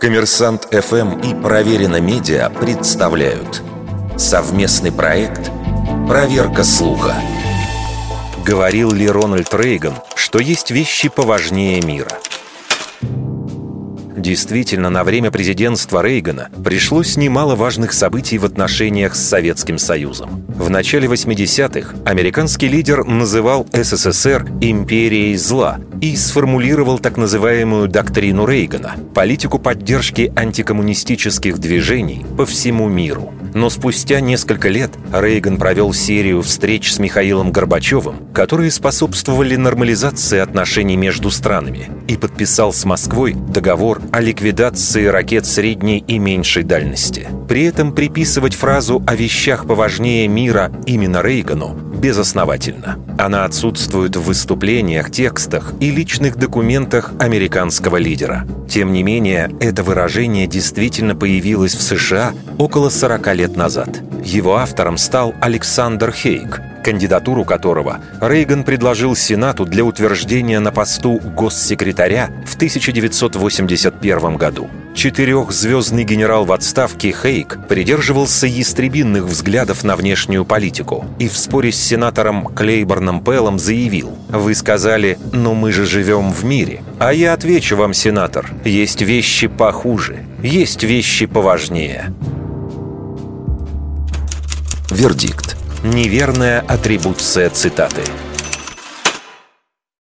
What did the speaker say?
Коммерсант ФМ и Проверено Медиа представляют совместный проект «Проверка слуха». Говорил ли Рональд Рейган, что есть вещи поважнее мира – Действительно, на время президентства Рейгана пришлось немало важных событий в отношениях с Советским Союзом. В начале 80-х американский лидер называл СССР «империей зла» и сформулировал так называемую доктрину Рейгана – политику поддержки антикоммунистических движений по всему миру. Но спустя несколько лет Рейган провел серию встреч с Михаилом Горбачевым, которые способствовали нормализации отношений между странами, и подписал с Москвой договор о ликвидации ракет средней и меньшей дальности. При этом приписывать фразу о вещах поважнее мира именно Рейгану безосновательно. Она отсутствует в выступлениях, текстах и личных документах американского лидера. Тем не менее, это выражение действительно появилось в США около 40 лет назад. Его автором стал Александр Хейк, кандидатуру которого Рейган предложил Сенату для утверждения на посту госсекретаря в 1981 году. Четырехзвездный генерал в отставке Хейк придерживался ястребинных взглядов на внешнюю политику и в споре с сенатором Клейборном Пеллом заявил «Вы сказали, но мы же живем в мире». А я отвечу вам, сенатор, есть вещи похуже, есть вещи поважнее. Вердикт. Неверная атрибуция цитаты.